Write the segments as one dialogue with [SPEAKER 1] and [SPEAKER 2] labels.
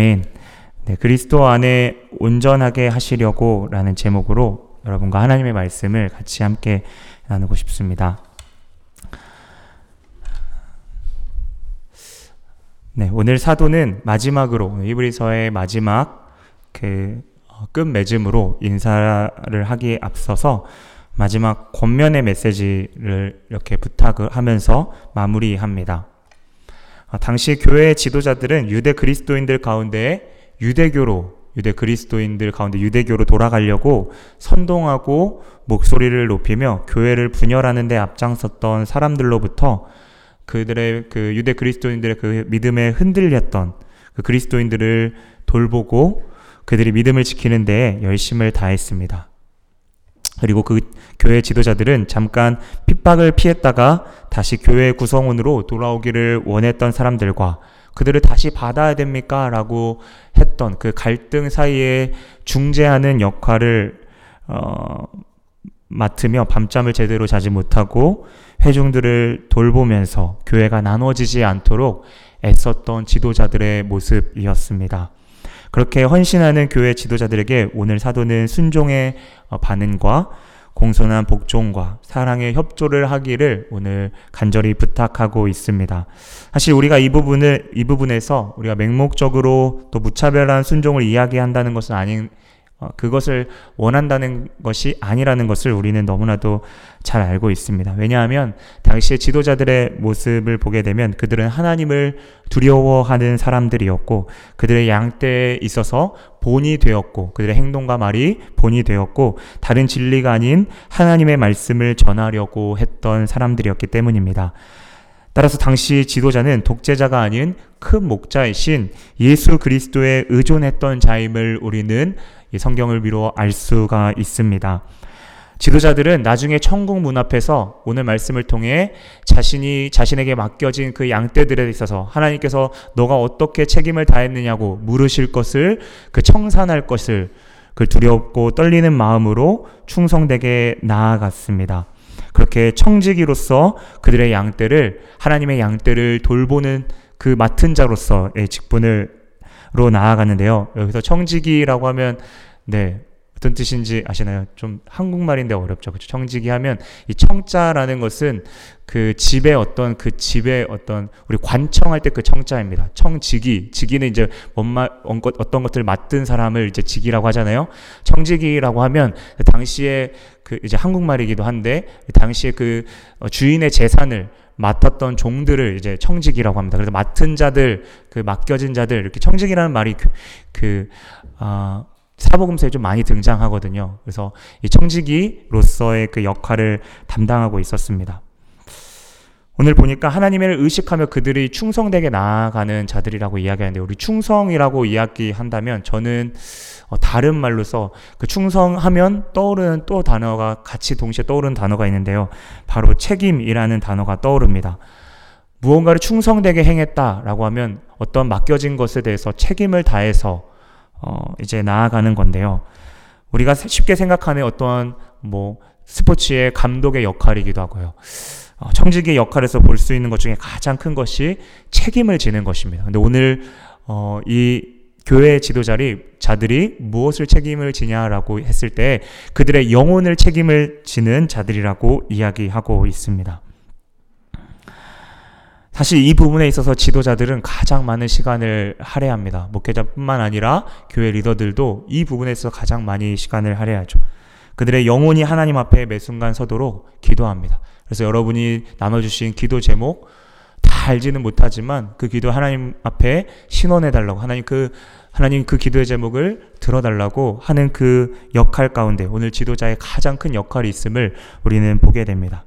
[SPEAKER 1] 아멘. 네, 그리스도 안에 온전하게 하시려고 라는 제목으로 여러분과 하나님의 말씀을 같이 함께 나누고 싶습니다. 네, 오늘 사도는 마지막으로 이브리서의 마지막 그 어, 끝맺음으로 인사를 하기에 앞서서 마지막 권면의 메시지를 이렇게 부탁을 하면서 마무리합니다. 아, 당시 교회 지도자들은 유대 그리스도인들 가운데 유대교로 유대 그리스도인들 가운데 유대교로 돌아가려고 선동하고 목소리를 높이며 교회를 분열하는 데 앞장섰던 사람들로부터 그들의 그 유대 그리스도인들의 그 믿음에 흔들렸던 그 그리스도인들을 돌보고 그들이 믿음을 지키는 데 열심을 다했습니다. 그리고 그 교회 지도자들은 잠깐 핍박을 피했다가 다시 교회 구성원으로 돌아오기를 원했던 사람들과 그들을 다시 받아야 됩니까? 라고 했던 그 갈등 사이에 중재하는 역할을 어, 맡으며 밤잠을 제대로 자지 못하고 회중들을 돌보면서 교회가 나눠지지 않도록 애썼던 지도자들의 모습이었습니다. 그렇게 헌신하는 교회 지도자들에게 오늘 사도는 순종의 어, 반응과 공손한 복종과 사랑의 협조를 하기를 오늘 간절히 부탁하고 있습니다. 사실 우리가 이 부분을 이 부분에서 우리가 맹목적으로 또 무차별한 순종을 이야기한다는 것은 아닌 어, 그것을 원한다는 것이 아니라는 것을 우리는 너무나도 잘 알고 있습니다. 왜냐하면 당시의 지도자들의 모습을 보게 되면 그들은 하나님을 두려워하는 사람들이었고 그들의 양떼에 있어서 본이 되었고 그들의 행동과 말이 본이 되었고 다른 진리가 아닌 하나님의 말씀을 전하려고 했던 사람들이었기 때문입니다. 따라서 당시 지도자는 독재자가 아닌 큰 목자이신 예수 그리스도에 의존했던 자임을 우리는 이 성경을 미루어 알 수가 있습니다. 지도자들은 나중에 천국 문 앞에서 오늘 말씀을 통해 자신이 자신에게 맡겨진 그 양떼들에 있어서 하나님께서 너가 어떻게 책임을 다했느냐고 물으실 것을 그 청산할 것을 그 두렵고 떨리는 마음으로 충성되게 나아갔습니다. 그렇게 청지기로서 그들의 양떼를 하나님의 양떼를 돌보는 그 맡은 자로서의 직분을 로 나아가는데요. 여기서 청지기라고 하면 네 어떤 뜻인지 아시나요? 좀 한국말인데 어렵죠. 그렇죠? 청지기 하면 이 청자라는 것은 그 집의 어떤 그 집의 어떤 우리 관청할 때 그 청자입니다. 청지기, 지기는 이제 뭔마 어떤 것들을 맡은 사람을 이제 지기라고 하잖아요. 청지기라고 하면 당시에 그 이제 한국말이기도 한데 당시에 그 주인의 재산을 맡았던 종들을 이제 청직이라고 합니다. 그래서 맡은 자들, 그 맡겨진 자들 이렇게 청직이라는 말이 그, 그 아, 사복음서에 좀 많이 등장하거든요. 그래서 이 청지기로서의 그 역할을 담당하고 있었습니다. 오늘 보니까 하나님을 의식하며 그들이 충성되게 나아가는 자들이라고 이야기하는데 우리 충성이라고 이야기한다면 저는 어, 다른 말로서 그 충성하면 떠오르는 또 단어가 같이 동시에 떠오르는 단어가 있는데요. 바로 책임이라는 단어가 떠오릅니다. 무언가를 충성되게 행했다라고 하면 어떤 맡겨진 것에 대해서 책임을 다해서 어 이제 나아가는 건데요. 우리가 쉽게 생각하는 어떠한 뭐 스포츠의 감독의 역할이기도 하고요. 어, 청지기의 역할에서 볼 수 있는 것 중에 가장 큰 것이 책임을 지는 것입니다. 근데 오늘 어, 이 교회 지도자리 자들이 무엇을 책임을 지냐라고 했을 때 그들의 영혼을 책임을 지는 자들이라고 이야기하고 있습니다. 사실 이 부분에 있어서 지도자들은 가장 많은 시간을 할애합니다. 목회자뿐만 아니라 교회 리더들도 이 부분에 서 가장 많이 시간을 할애하죠. 그들의 영혼이 하나님 앞에 매 순간 서도록 기도합니다. 그래서 여러분이 나눠주신 기도 제목 다 알지는 못하지만 그 기도 하나님 앞에 신원해 달라고 하나님 그 하나님 그 기도의 제목을 들어달라고 하는 그 역할 가운데 오늘 지도자의 가장 큰 역할이 있음을 우리는 보게 됩니다.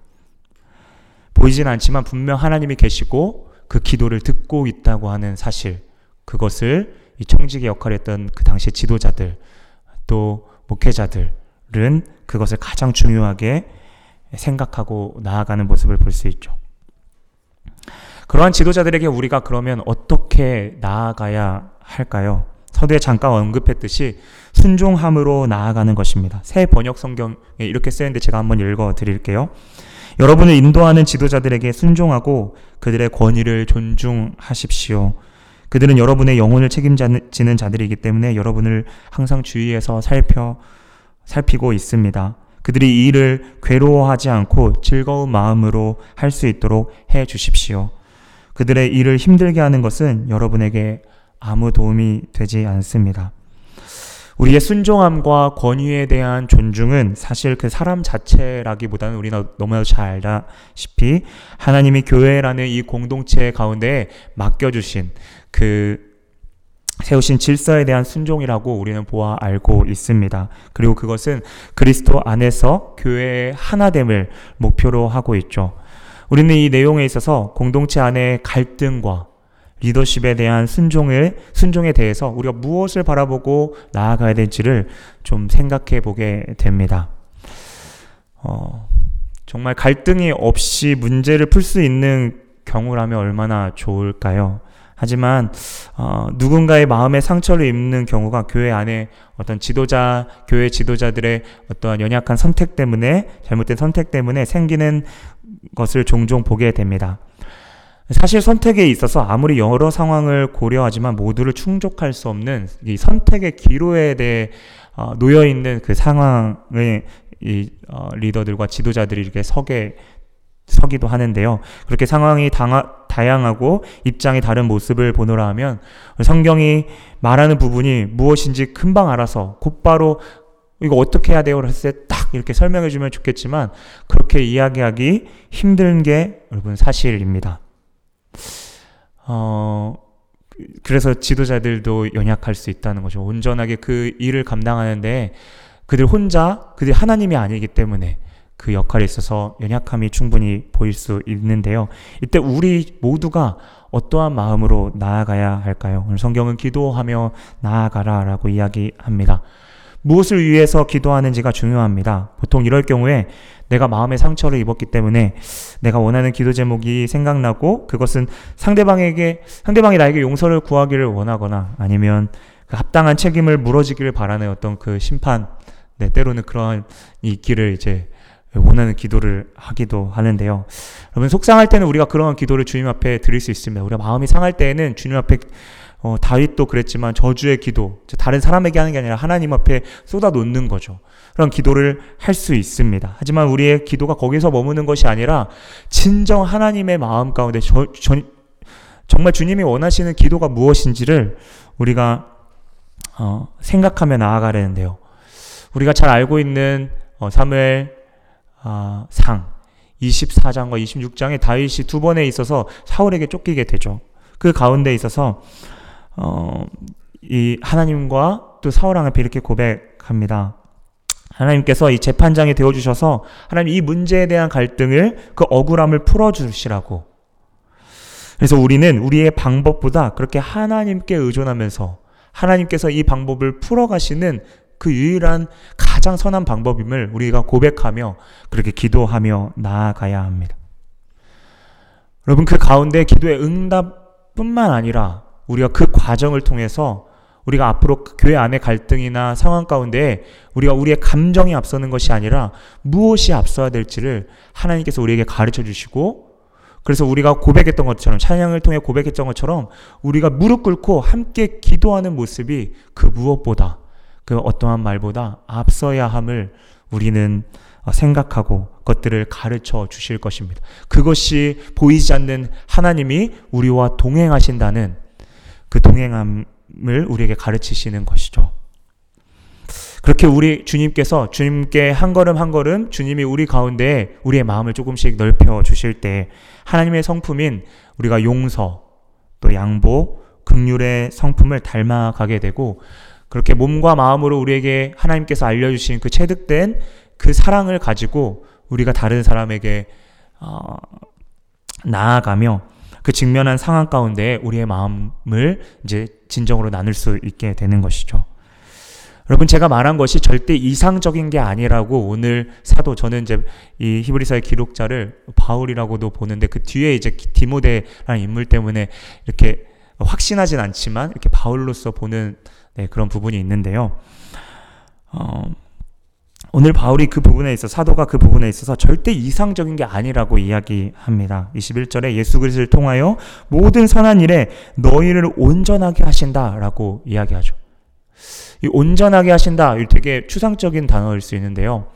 [SPEAKER 1] 보이진 않지만 분명 하나님이 계시고 그 기도를 듣고 있다고 하는 사실 그것을 이 청직의 역할을 했던 그 당시 지도자들 또 목회자들 은 그것을 가장 중요하게 생각하고 나아가는 모습을 볼 수 있죠. 그러한 지도자들에게 우리가 그러면 어떻게 나아가야 할까요? 서두에 잠깐 언급했듯이 순종함으로 나아가는 것입니다. 새 번역 성경에 이렇게 쓰였는데 제가 한번 읽어 드릴게요. 여러분을 인도하는 지도자들에게 순종하고 그들의 권위를 존중하십시오. 그들은 여러분의 영혼을 책임지는 자들이기 때문에 여러분을 항상 주의해서 살펴 살피고 있습니다. 그들이 이 일을 괴로워하지 않고 즐거운 마음으로 할 수 있도록 해 주십시오. 그들의 일을 힘들게 하는 것은 여러분에게 아무 도움이 되지 않습니다. 우리의 순종함과 권위에 대한 존중은 사실 그 사람 자체라기보다는 우리가 너무나도 잘 알다시피 하나님이 교회라는 이 공동체 가운데 맡겨주신 그 세우신 질서에 대한 순종이라고 우리는 보아 알고 있습니다. 그리고 그것은 그리스도 안에서 교회의 하나됨을 목표로 하고 있죠. 우리는 이 내용에 있어서 공동체 안의 갈등과 리더십에 대한 순종을 순종에 대해서 우리가 무엇을 바라보고 나아가야 될지를 좀 생각해 보게 됩니다. 어, 정말 갈등이 없이 문제를 풀 수 있는 경우라면 얼마나 좋을까요? 하지만 어, 누군가의 마음에 상처를 입는 경우가 교회 안에 어떤 지도자, 교회 지도자들의 어떠한 연약한 선택 때문에 잘못된 선택 때문에 생기는 것을 종종 보게 됩니다. 사실 선택에 있어서 아무리 여러 상황을 고려하지만 모두를 충족할 수 없는 이 선택의 기로에 대해 어, 놓여 있는 그 상황에 이 어, 리더들과 지도자들이 이렇게 서게 서기도 하는데요. 그렇게 상황이 당하, 다양하고 입장이 다른 모습을 보노라 하면 성경이 말하는 부분이 무엇인지 금방 알아서 곧바로 이거 어떻게 해야 돼요? 했을 때 딱 이렇게 설명해 주면 좋겠지만 그렇게 이야기하기 힘든 게 여러분 사실입니다. 어, 그래서 지도자들도 연약할 수 있다는 거죠. 온전하게 그 일을 감당하는데 그들 혼자, 그들 하나님이 아니기 때문에 그 역할에 있어서 연약함이 충분히 보일 수 있는데요. 이때 우리 모두가 어떠한 마음으로 나아가야 할까요? 오늘 성경은 기도하며 나아가라 라고 이야기합니다. 무엇을 위해서 기도하는지가 중요합니다. 보통 이럴 경우에 내가 마음의 상처를 입었기 때문에 내가 원하는 기도 제목이 생각나고 그것은 상대방에게 상대방이 나에게 용서를 구하기를 원하거나 아니면 그 합당한 책임을 물어지기를 바라는 어떤 그 심판 네, 때로는 그러한 이 길을 이제 원하는 기도를 하기도 하는데요. 여러분 속상할 때는 우리가 그러한 기도를 주님 앞에 드릴 수 있습니다. 우리가 마음이 상할 때에는 주님 앞에 어, 다윗도 그랬지만 저주의 기도, 다른 사람에게 하는 게 아니라 하나님 앞에 쏟아 놓는 거죠. 그런 기도를 할 수 있습니다. 하지만 우리의 기도가 거기서 머무는 것이 아니라 진정 하나님의 마음 가운데 저, 저, 정말 주님이 원하시는 기도가 무엇인지를 우리가 어, 생각하며 나아가려는데요. 우리가 잘 알고 있는 어, 사무엘 어, 상 24장과 26장에 다윗이 두 번에 있어서 사울에게 쫓기게 되죠. 그 가운데 있어서 어, 이 하나님과 또 사울 앞에 이렇게 고백합니다. 하나님께서 이 재판장이 되어 주셔서 하나님 이 문제에 대한 갈등을 그 억울함을 풀어 주시라고. 그래서 우리는 우리의 방법보다 그렇게 하나님께 의존하면서 하나님께서 이 방법을 풀어 가시는 그 유일한 가장 선한 방법임을 우리가 고백하며 그렇게 기도하며 나아가야 합니다. 여러분 그 가운데 기도의 응답뿐만 아니라 우리가 그 과정을 통해서 우리가 앞으로 교회 안의 갈등이나 상황 가운데 우리가 우리의 감정이 앞서는 것이 아니라 무엇이 앞서야 될지를 하나님께서 우리에게 가르쳐 주시고 그래서 우리가 고백했던 것처럼 찬양을 통해 고백했던 것처럼 우리가 무릎 꿇고 함께 기도하는 모습이 그 무엇보다 그 어떠한 말보다 앞서야 함을 우리는 생각하고 것들을 가르쳐 주실 것입니다. 그것이 보이지 않는 하나님이 우리와 동행하신다는 그 동행함을 우리에게 가르치시는 것이죠. 그렇게 우리 주님께서 주님께 한 걸음 한 걸음 주님이 우리 가운데 우리의 마음을 조금씩 넓혀 주실 때 하나님의 성품인 우리가 용서 또 양보 극률의 성품을 닮아가게 되고 그렇게 몸과 마음으로 우리에게 하나님께서 알려주신 그 체득된 그 사랑을 가지고 우리가 다른 사람에게 어, 나아가며 그 직면한 상황 가운데 우리의 마음을 이제 진정으로 나눌 수 있게 되는 것이죠. 여러분 제가 말한 것이 절대 이상적인 게 아니라고 오늘 사도 저는 이제 이 히브리서의 기록자를 바울이라고도 보는데 그 뒤에 이제 디모데라는 인물 때문에 이렇게 확신하진 않지만 이렇게 바울로서 보는 네, 그런 부분이 있는데요. 어, 오늘 바울이 그 부분에 있어 사도가 그 부분에 있어서 절대 이상적인 게 아니라고 이야기합니다. 21절에 예수 그리스도를 통하여 모든 선한 일에 너희를 온전하게 하신다라고 이야기하죠. 이 온전하게 하신다 되게 추상적인 단어일 수 있는데요.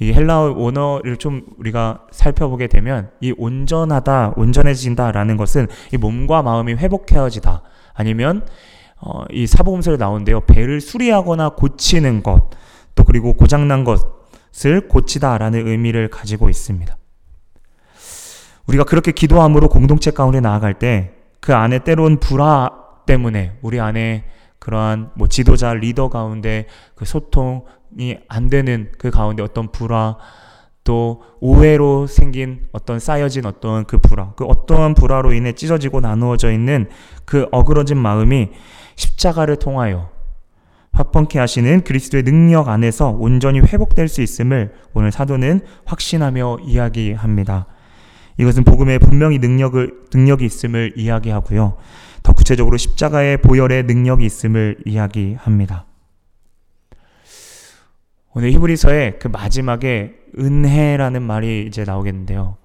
[SPEAKER 1] 이 헬라어 원어를 좀 우리가 살펴보게 되면 이 온전하다, 온전해진다라는 것은 이 몸과 마음이 회복해야지다. 아니면 어, 이 사복음서에 나오는데요. 배를 수리하거나 고치는 것, 또 그리고 고장난 것을 고치다라는 의미를 가지고 있습니다. 우리가 그렇게 기도함으로 공동체 가운데 나아갈 때 그 안에 때론 불화 때문에 우리 안에 그러한 뭐 지도자 리더 가운데 그 소통이 안 되는 그 가운데 어떤 불화 또 오해로 생긴 어떤 쌓여진 어떤 그 불화 그 어떠한 불화로 인해 찢어지고 나누어져 있는 그 어그러진 마음이 십자가를 통하여 화펑케 하시는 그리스도의 능력 안에서 온전히 회복될 수 있음을 오늘 사도는 확신하며 이야기합니다. 이것은 복음에 분명히 능력을 능력이 있음을 이야기하고요. 더 구체적으로 십자가의 보혈의 능력이 있음을 이야기합니다. 오늘 히브리서의 그 마지막에 은혜라는 말이 이제 나오겠는데요.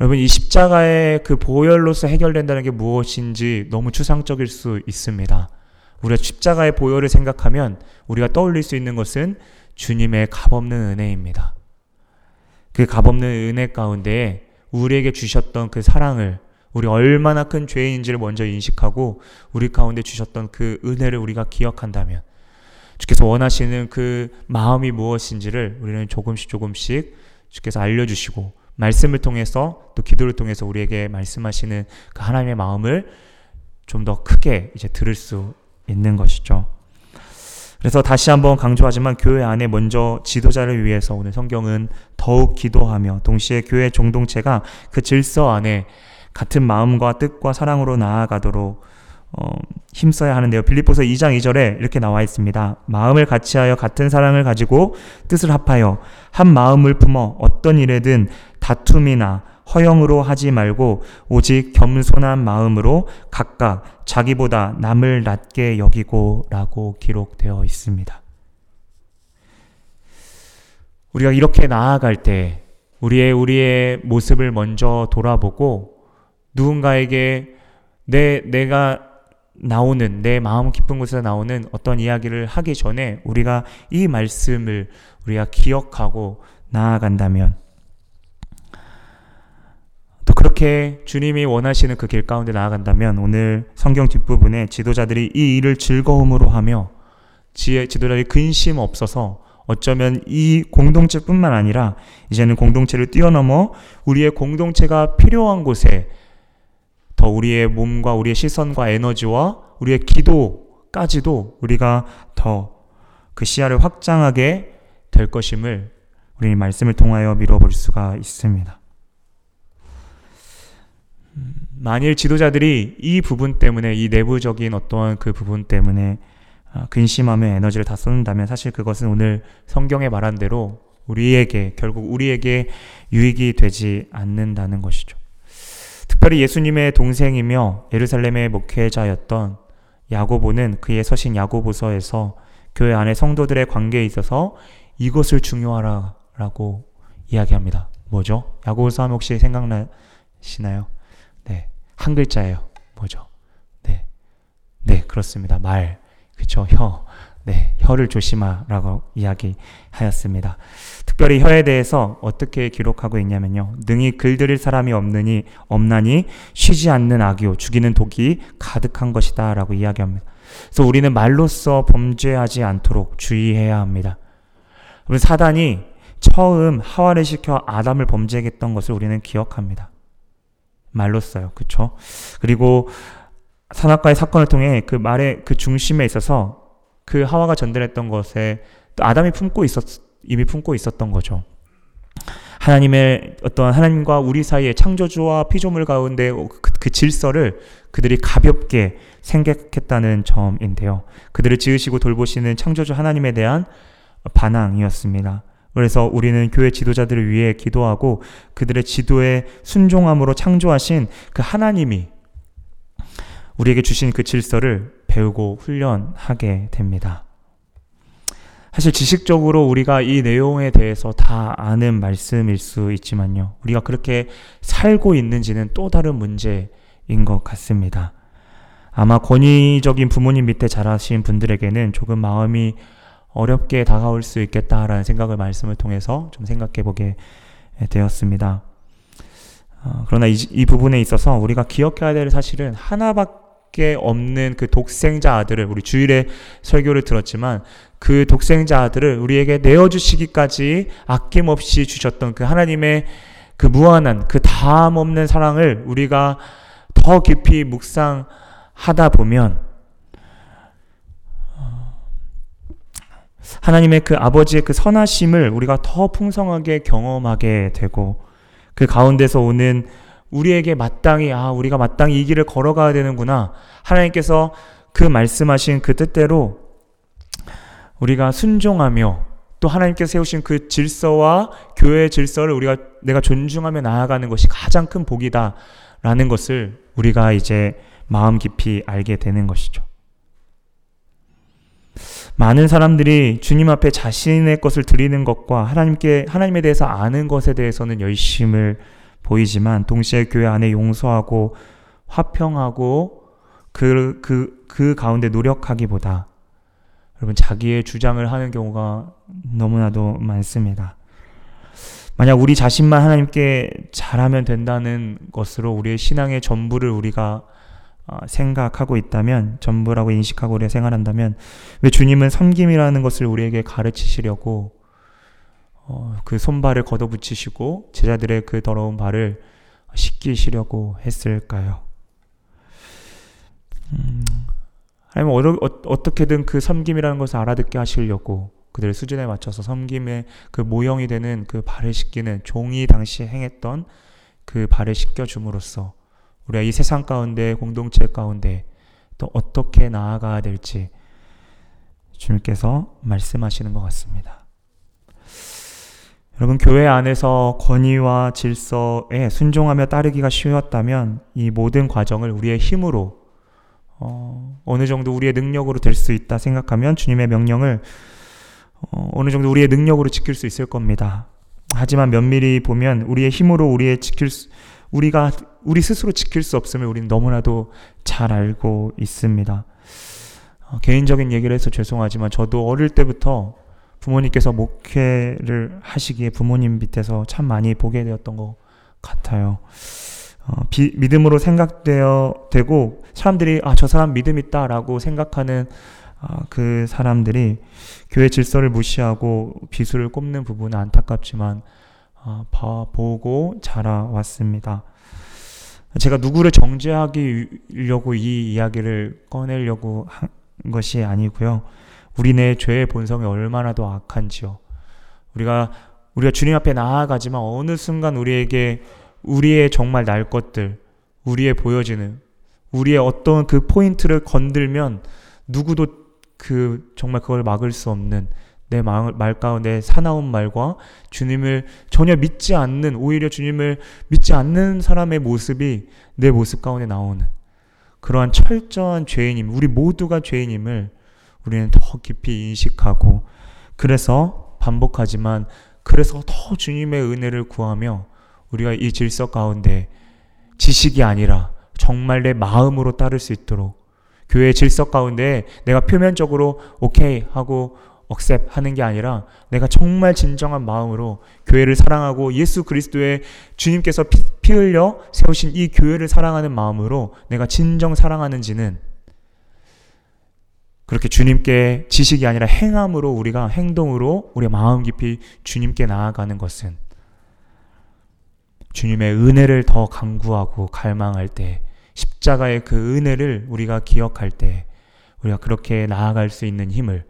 [SPEAKER 1] 여러분 이 십자가의 그 보혈로서 해결된다는 게 무엇인지 너무 추상적일 수 있습니다. 우리가 십자가의 보혈을 생각하면 우리가 떠올릴 수 있는 것은 주님의 값없는 은혜입니다. 그 값없는 은혜 가운데 우리에게 주셨던 그 사랑을 우리 얼마나 큰 죄인지를 먼저 인식하고 우리 가운데 주셨던 그 은혜를 우리가 기억한다면 주께서 원하시는 그 마음이 무엇인지를 우리는 조금씩 조금씩 주께서 알려주시고 말씀을 통해서 또 기도를 통해서 우리에게 말씀하시는 그 하나님의 마음을 좀 더 크게 이제 들을 수 있는 것이죠. 그래서 다시 한번 강조하지만 교회 안에 먼저 지도자를 위해서 오늘 성경은 더욱 기도하며 동시에 교회 공동체가 그 질서 안에 같은 마음과 뜻과 사랑으로 나아가도록 어, 힘써야 하는데요. 빌립보서 2장 2절에 이렇게 나와 있습니다. 마음을 같이하여 같은 사랑을 가지고 뜻을 합하여 한 마음을 품어 어떤 일에든 다툼이나 허영으로 하지 말고 오직 겸손한 마음으로 각각 자기보다 남을 낮게 여기고라고 기록되어 있습니다. 우리가 이렇게 나아갈 때 우리의 우리의 모습을 먼저 돌아보고 누군가에게 내 내가 나오는 내 마음 깊은 곳에서 나오는 어떤 이야기를 하기 전에 우리가 이 말씀을 우리가 기억하고 나아간다면 또 그렇게 주님이 원하시는 그 길 가운데 나아간다면 오늘 성경 뒷부분에 지도자들이 이 일을 즐거움으로 하며 지도자들이 근심 없어서 어쩌면 이 공동체뿐만 아니라 이제는 공동체를 뛰어넘어 우리의 공동체가 필요한 곳에 더 우리의 몸과 우리의 시선과 에너지와 우리의 기도까지도 우리가 더 그 시야를 확장하게 될 것임을 우리 말씀을 통하여 미뤄볼 수가 있습니다. 만일 지도자들이 이 부분 때문에 이 내부적인 어떠한 그 부분 때문에 아, 근심하며 에너지를 다 쏟는다면 사실 그것은 오늘 성경에 말한 대로 우리에게 결국 우리에게 유익이 되지 않는다는 것이죠. 특별히 예수님의 동생이며 예루살렘의 목회자였던 야고보는 그의 서신 야고보서에서 교회 안에 성도들의 관계에 있어서 이것을 중요하라라고 이야기합니다. 뭐죠? 야고보서 하면 혹시 생각나시나요? 네. 한 글자예요. 뭐죠? 네. 네, 그렇습니다. 말. 그쵸? 혀. 네. 혀를 조심하라고 이야기하였습니다. 특별히 혀에 대해서 어떻게 기록하고 있냐면요. 능히 글들일 사람이 없느니 없나니 쉬지 않는 악이요 죽이는 독이 가득한 것이다라고 이야기합니다. 그래서 우리는 말로써 범죄하지 않도록 주의해야 합니다. 우리 사단이 처음 하와를 시켜 아담을 범죄하게 했던 것을 우리는 기억합니다. 말로써요. 그렇죠? 그리고 산악과의 사건을 통해 그 말의 그 중심에 있어서 그 하와가 전달했던 것에 또 아담이 품고 있었 이미 품고 있었던 거죠. 하나님의 어떤 하나님과 우리 사이의 창조주와 피조물 가운데 그, 그 질서를 그들이 가볍게 생각했다는 점인데요. 그들을 지으시고 돌보시는 창조주 하나님에 대한 반항이었습니다. 그래서 우리는 교회 지도자들을 위해 기도하고 그들의 지도에 순종함으로 창조하신 그 하나님이 우리에게 주신 그 질서를 배우고 훈련하게 됩니다. 사실 지식적으로 우리가 이 내용에 대해서 다 아는 말씀일 수 있지만요. 우리가 그렇게 살고 있는지는 또 다른 문제인 것 같습니다. 아마 권위적인 부모님 밑에 자라신 분들에게는 조금 마음이 어렵게 다가올 수 있겠다라는 생각을 말씀을 통해서 좀 생각해 보게 되었습니다. 어, 그러나 이, 이 부분에 있어서 우리가 기억해야 될 사실은 하나밖에 없는 그 독생자 아들을 우리 주일에 설교를 들었지만 그 독생자 아들을 우리에게 내어 주시기까지 아낌없이 주셨던 그 하나님의 그 무한한 그 다함 없는 사랑을 우리가 더 깊이 묵상하다 보면 하나님의 그 아버지의 그 선하심을 우리가 더 풍성하게 경험하게 되고 그 가운데서 오는 우리에게 마땅히 아 우리가 마땅히 이 길을 걸어가야 되는구나 하나님께서 그 말씀하신 그 뜻대로 우리가 순종하며 또 하나님께서 세우신 그 질서와 교회의 질서를 우리가 내가 존중하며 나아가는 것이 가장 큰 복이다라는 것을 우리가 이제 마음 깊이 알게 되는 것이죠. 많은 사람들이 주님 앞에 자신의 것을 드리는 것과 하나님께 하나님에 대해서 아는 것에 대해서는 열심을 보이지만 동시에 교회 안에 용서하고 화평하고 그, 그, 그 가운데 노력하기보다 여러분 자기의 주장을 하는 경우가 너무나도 많습니다. 만약 우리 자신만 하나님께 잘하면 된다는 것으로 우리의 신앙의 전부를 우리가 어, 생각하고 있다면 전부라고 인식하고 우리가 생활한다면 왜 주님은 섬김이라는 것을 우리에게 가르치시려고 어, 그 손발을 걷어붙이시고 제자들의 그 더러운 발을 씻기시려고 했을까요? 음, 아니면 어, 어떻게든 그 섬김이라는 것을 알아듣게 하시려고 그들의 수준에 맞춰서 섬김의 그 모형이 되는 그 발을 씻기는 종이 당시 행했던 그 발을 씻겨줌으로써 우리가 이 세상 가운데 공동체 가운데 또 어떻게 나아가야 될지 주님께서 말씀하시는 것 같습니다. 여러분 교회 안에서 권위와 질서에 순종하며 따르기가 쉬웠다면 이 모든 과정을 우리의 힘으로 어, 어느 정도 우리의 능력으로 될 수 있다 생각하면 주님의 명령을 어, 어느 정도 우리의 능력으로 지킬 수 있을 겁니다. 하지만 면밀히 보면 우리의 힘으로 우리의 지킬 수, 우리가 우리 스스로 지킬 수 없음을 우리는 너무나도 잘 알고 있습니다. 어, 개인적인 얘기를 해서 죄송하지만 저도 어릴 때부터 부모님께서 목회를 하시기에 부모님 밑에서 참 많이 보게 되었던 것 같아요. 어, 비, 믿음으로 생각되어 되고 사람들이 아 저 사람 믿음 있다라고 생각하는 아, 그 사람들이 교회 질서를 무시하고 비수를 꼽는 부분은 안타깝지만 아, 봐, 보고 자라왔습니다. 제가 누구를 정죄하기려고 이 이야기를 꺼내려고 한 것이 아니고요. 우리네 죄의 본성이 얼마나 더 악한지요. 우리가 우리가 주님 앞에 나아가지만 어느 순간 우리에게 우리의 정말 날 것들, 우리의 보여지는 우리의 어떤 그 포인트를 건들면 누구도 그 정말 그걸 막을 수 없는 내 말, 말 가운데 사나운 말과 주님을 전혀 믿지 않는 오히려 주님을 믿지 않는 사람의 모습이 내 모습 가운데 나오는 그러한 철저한 죄인임 우리 모두가 죄인임을 우리는 더 깊이 인식하고 그래서 반복하지만 그래서 더 주님의 은혜를 구하며 우리가 이 질서 가운데 지식이 아니라 정말 내 마음으로 따를 수 있도록 교회 질서 가운데 내가 표면적으로 오케이 하고 억셉 하는 게 아니라 내가 정말 진정한 마음으로 교회를 사랑하고 예수 그리스도의 주님께서 피, 피 흘려 세우신 이 교회를 사랑하는 마음으로 내가 진정 사랑하는지는 그렇게 주님께 지식이 아니라 행함으로 우리가 행동으로 우리 마음 깊이 주님께 나아가는 것은 주님의 은혜를 더 강구하고 갈망할 때 십자가의 그 은혜를 우리가 기억할 때 우리가 그렇게 나아갈 수 있는 힘을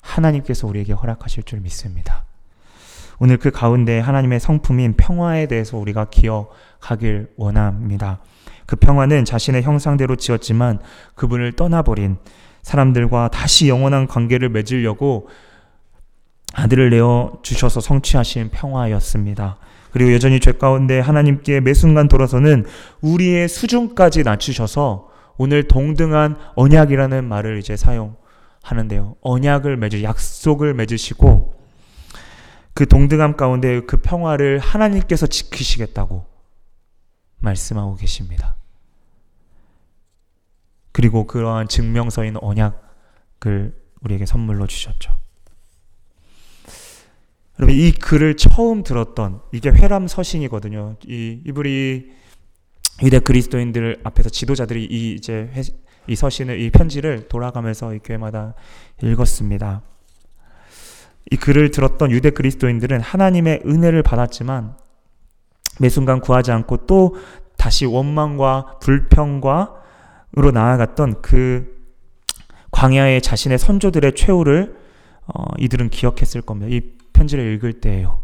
[SPEAKER 1] 하나님께서 우리에게 허락하실 줄 믿습니다. 오늘 그 가운데 하나님의 성품인 평화에 대해서 우리가 기억하길 원합니다. 그 평화는 자신의 형상대로 지었지만 그분을 떠나버린 사람들과 다시 영원한 관계를 맺으려고 아들을 내어 주셔서 성취하신 평화였습니다. 그리고 여전히 죄 가운데 하나님께 매 순간 돌아서는 우리의 수준까지 낮추셔서 오늘 동등한 언약이라는 말을 이제 사용 하는데요. 언약을 맺으 약속을 맺으시고 그 동등함 가운데 그 평화를 하나님께서 지키시겠다고 말씀하고 계십니다. 그리고 그러한 증명서인 언약을 우리에게 선물로 주셨죠. 여러분 이 글을 처음 들었던 이게 회람 서신이거든요. 이 이브리 유대 그리스도인들 앞에서 지도자들이 이 이제 회, 이 서신을 이 편지를 돌아가면서 이 교회마다 읽었습니다. 이 글을 들었던 유대 그리스도인들은 하나님의 은혜를 받았지만 매 순간 구하지 않고 또 다시 원망과 불평과 으로 나아갔던 그 광야의 자신의 선조들의 최후를 어, 이들은 기억했을 겁니다. 이 편지를 읽을 때예요.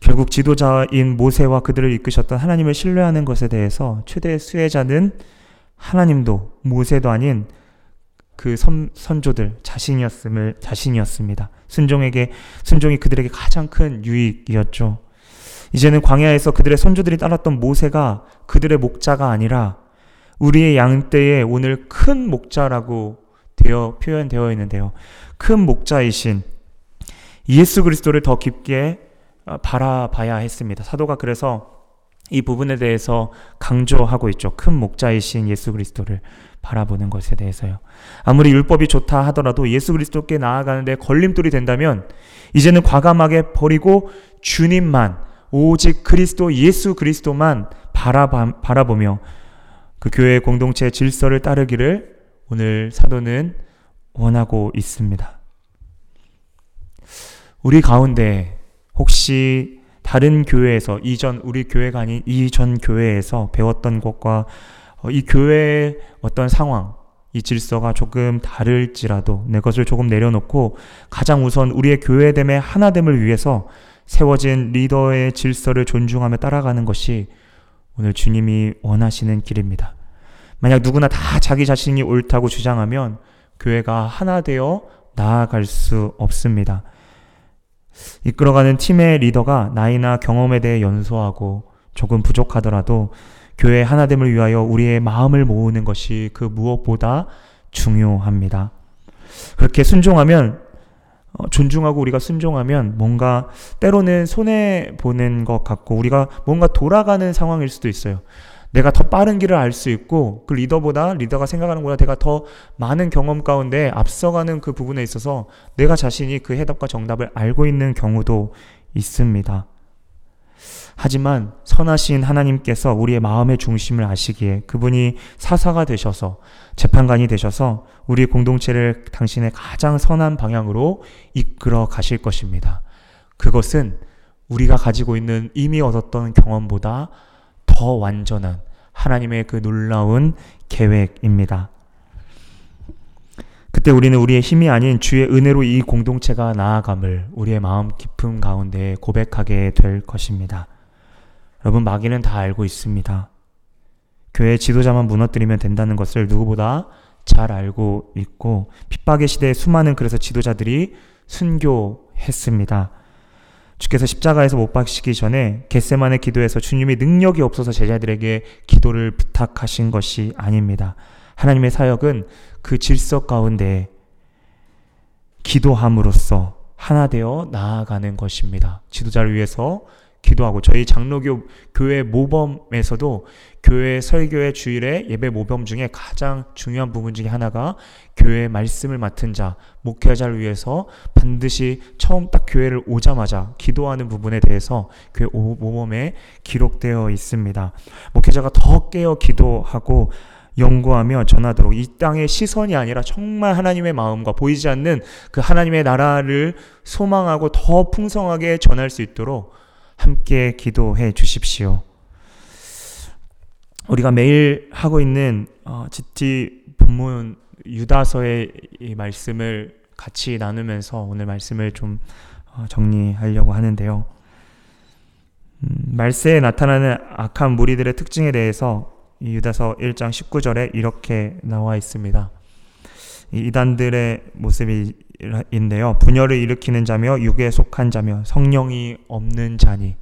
[SPEAKER 1] 결국 지도자인 모세와 그들을 이끄셨던 하나님을 신뢰하는 것에 대해서 최대 수혜자는 하나님도 모세도 아닌 그 선, 선조들 자신이었음을 자신이었습니다. 순종에게 순종이 그들에게 가장 큰 유익이었죠. 이제는 광야에서 그들의 선조들이 따랐던 모세가 그들의 목자가 아니라 우리의 양떼에 오늘 큰 목자라고 되어 표현되어 있는데요. 큰 목자이신 예수 그리스도를 더 깊게 어, 바라봐야 했습니다. 사도가 그래서 이 부분에 대해서 강조하고 있죠. 큰 목자이신 예수 그리스도를 바라보는 것에 대해서요. 아무리 율법이 좋다 하더라도 예수 그리스도께 나아가는데 걸림돌이 된다면 이제는 과감하게 버리고 주님만 오직 그리스도 예수 그리스도만 바라보며 그 교회의 공동체 질서를 따르기를 오늘 사도는 원하고 있습니다. 우리 가운데 혹시 다른 교회에서 이전 우리 교회가 아닌 이전 교회에서 배웠던 것과 어, 이 교회의 어떤 상황, 이 질서가 조금 다를지라도 내 것을 조금 내려놓고 가장 우선 우리의 교회됨의 하나됨을 위해서 세워진 리더의 질서를 존중하며 따라가는 것이 오늘 주님이 원하시는 길입니다. 만약 누구나 다 자기 자신이 옳다고 주장하면 교회가 하나 되어 나아갈 수 없습니다. 이끌어가는 팀의 리더가 나이나 경험에 대해 연소하고 조금 부족하더라도 교회 하나됨을 위하여 우리의 마음을 모으는 것이 그 무엇보다 중요합니다. 그렇게 순종하면 어, 존중하고 우리가 순종하면 뭔가 때로는 손해 보는 것 같고 우리가 뭔가 돌아가는 상황일 수도 있어요. 내가 더 빠른 길을 알 수 있고 그 리더보다 리더가 생각하는 것보다 내가 더 많은 경험 가운데 앞서가는 그 부분에 있어서 내가 자신이 그 해답과 정답을 알고 있는 경우도 있습니다. 하지만 선하신 하나님께서 우리의 마음의 중심을 아시기에 그분이 사사가 되셔서 재판관이 되셔서 우리 공동체를 당신의 가장 선한 방향으로 이끌어 가실 것입니다. 그것은 우리가 가지고 있는 이미 얻었던 경험보다 더 완전한 하나님의 그 놀라운 계획입니다. 그때 우리는 우리의 힘이 아닌 주의 은혜로 이 공동체가 나아감을 우리의 마음 깊음 가운데 고백하게 될 것입니다. 여러분, 마귀는 다 알고 있습니다. 교회 지도자만 무너뜨리면 된다는 것을 누구보다 잘 알고 있고, 핍박의 시대에 수많은 그래서 지도자들이 순교했습니다. 주께서 십자가에서 못 박히기 전에 겟세만의 기도에서 주님이 능력이 없어서 제자들에게 기도를 부탁하신 것이 아닙니다. 하나님의 사역은 그 질서 가운데 기도함으로써 하나 되어 나아가는 것입니다. 지도자를 위해서 기도하고 저희 장로교 교회 모범에서도 교회 설교의 주일에 예배 모범 중에 가장 중요한 부분 중에 하나가 교회 말씀을 맡은 자 목회자를 위해서 반드시 처음 딱 교회를 오자마자 기도하는 부분에 대해서 교회 모범에 기록되어 있습니다. 목회자가 더 깨어 기도하고 연구하며 전하도록 이 땅의 시선이 아니라 정말 하나님의 마음과 보이지 않는 그 하나님의 나라를 소망하고 더 풍성하게 전할 수 있도록 함께 기도해 주십시오. 우리가 매일 하고 있는 어, GT 본문 유다서의 이 말씀을 같이 나누면서 오늘 말씀을 좀 어, 정리하려고 하는데요. 음, 말세에 나타나는 악한 무리들의 특징에 대해서 유다서 1장 19절에 이렇게 나와 있습니다. 이단들의 모습이 인데요. 분열을 일으키는 자며 육에 속한 자며 성령이 없는 자니.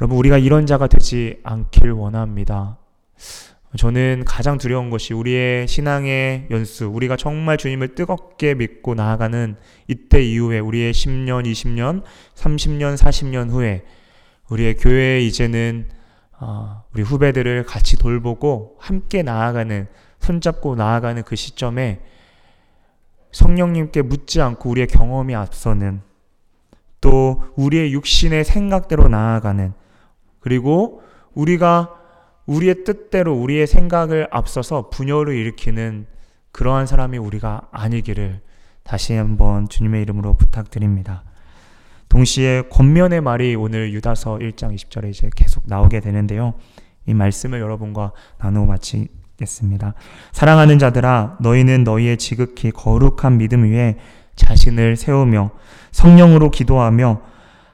[SPEAKER 1] 여러분 우리가 이런 자가 되지 않길 원합니다. 저는 가장 두려운 것이 우리의 신앙의 연수, 우리가 정말 주님을 뜨겁게 믿고 나아가는 이때 이후에 우리의 10년, 20년, 30년, 40년 후에 우리의 교회에 이제는 어, 우리 후배들을 같이 돌보고 함께 나아가는 손잡고 나아가는 그 시점에 성령님께 묻지 않고 우리의 경험이 앞서는 또 우리의 육신의 생각대로 나아가는 그리고 우리가 우리의 뜻대로 우리의 생각을 앞서서 분열을 일으키는 그러한 사람이 우리가 아니기를 다시 한번 주님의 이름으로 부탁드립니다. 동시에 권면의 말이 오늘 유다서 1장 20절에 이제 계속 나오게 되는데요. 이 말씀을 여러분과 나누어 마치 겠습니다. 사랑하는 자들아 너희는 너희의 지극히 거룩한 믿음 위에 자신을 세우며 성령으로 기도하며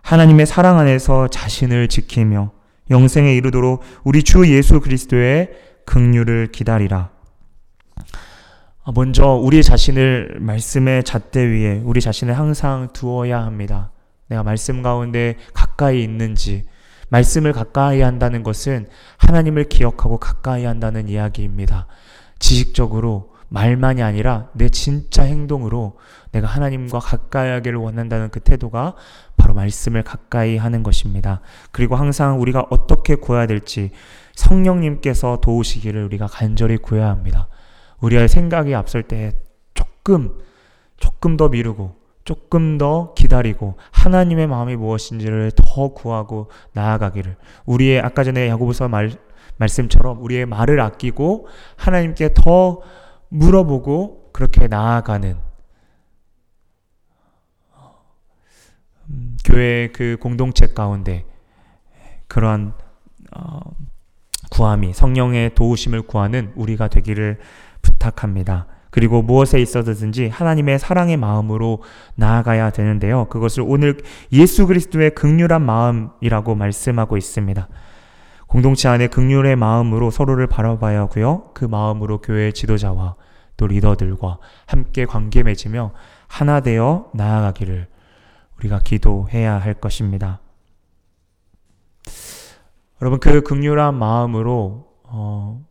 [SPEAKER 1] 하나님의 사랑 안에서 자신을 지키며 영생에 이르도록 우리 주 예수 그리스도의 긍휼을 기다리라. 먼저 우리 자신을 말씀의 잣대 위에 우리 자신을 항상 두어야 합니다. 내가 말씀 가운데 가까이 있는지 말씀을 가까이 한다는 것은 하나님을 기억하고 가까이 한다는 이야기입니다. 지식적으로 말만이 아니라 내 진짜 행동으로 내가 하나님과 가까이 하기를 원한다는 그 태도가 바로 말씀을 가까이 하는 것입니다. 그리고 항상 우리가 어떻게 구해야 될지 성령님께서 도우시기를 우리가 간절히 구해야 합니다. 우리의 생각이 앞설 때 조금, 조금 더 미루고 조금 더 기다리고 하나님의 마음이 무엇인지를 더 구하고 나아가기를 우리의 아까 전에 야고보서 말 말씀처럼 우리의 말을 아끼고 하나님께 더 물어보고 그렇게 나아가는 음, 교회 그 공동체 가운데 그러한 어, 구함이 성령의 도우심을 구하는 우리가 되기를 부탁합니다. 그리고 무엇에 있어서든지 하나님의 사랑의 마음으로 나아가야 되는데요. 그것을 오늘 예수 그리스도의 극률한 마음이라고 말씀하고 있습니다. 공동체 안에 극률의 마음으로 서로를 바라봐야 하고요. 그 마음으로 교회 지도자와 또 리더들과 함께 관계 맺으며 하나 되어 나아가기를 우리가 기도해야 할 것입니다. 여러분 그 극률한 마음으로 어,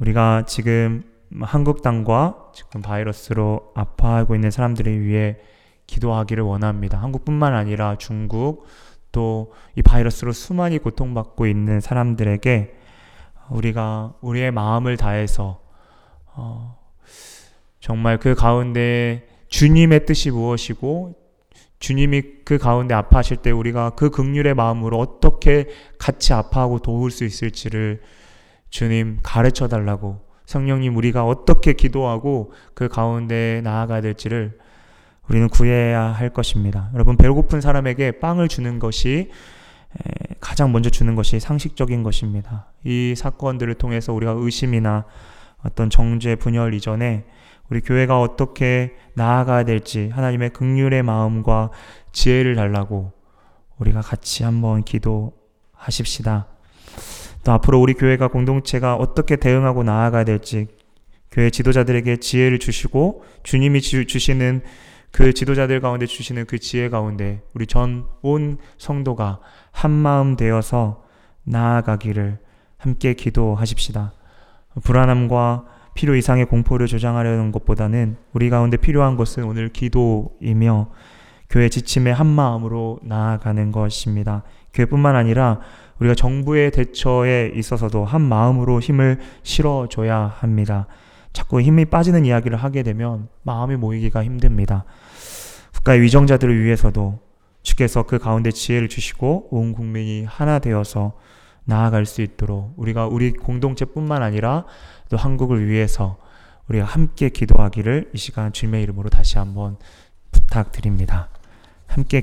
[SPEAKER 1] 우리가 지금 한국 땅과 지금 바이러스로 아파하고 있는 사람들을 위해 기도하기를 원합니다. 한국뿐만 아니라 중국 또 이 바이러스로 수많이 고통받고 있는 사람들에게 우리가 우리의 마음을 다해서 어, 정말 그 가운데 주님의 뜻이 무엇이고 주님이 그 가운데 아파하실 때 우리가 그 극률의 마음으로 어떻게 같이 아파하고 도울 수 있을지를 주님 가르쳐 달라고 성령님 우리가 어떻게 기도하고 그 가운데 나아가야 될지를 우리는 구해야 할 것입니다. 여러분 배고픈 사람에게 빵을 주는 것이 가장 먼저 주는 것이 상식적인 것입니다. 이 사건들을 통해서 우리가 의심이나 어떤 정죄 분열 이전에 우리 교회가 어떻게 나아가야 될지 하나님의 극률의 마음과 지혜를 달라고 우리가 같이 한번 기도하십시다. 또 앞으로 우리 교회가 공동체가 어떻게 대응하고 나아가야 될지 교회 지도자들에게 지혜를 주시고 주님이 주시는 그 지도자들 가운데 주시는 그 지혜 가운데 우리 전 온 성도가 한 마음 되어서 나아가기를 함께 기도하십시다. 불안함과 필요 이상의 공포를 조장하려는 것보다는 우리 가운데 필요한 것은 오늘 기도이며 교회 지침의 한 마음으로 나아가는 것입니다. 교회뿐만 아니라 우리가 정부의 대처에 있어서도 한 마음으로 힘을 실어줘야 합니다. 자꾸 힘이 빠지는 이야기를 하게 되면 마음이 모이기가 힘듭니다. 국가의 위정자들을 위해서도 주께서 그 가운데 지혜를 주시고 온 국민이 하나 되어서 나아갈 수 있도록 우리가 우리 공동체뿐만 아니라 또 한국을 위해서 우리가 함께 기도하기를 이 시간 주님의 이름으로 다시 한번 부탁드립니다. 함께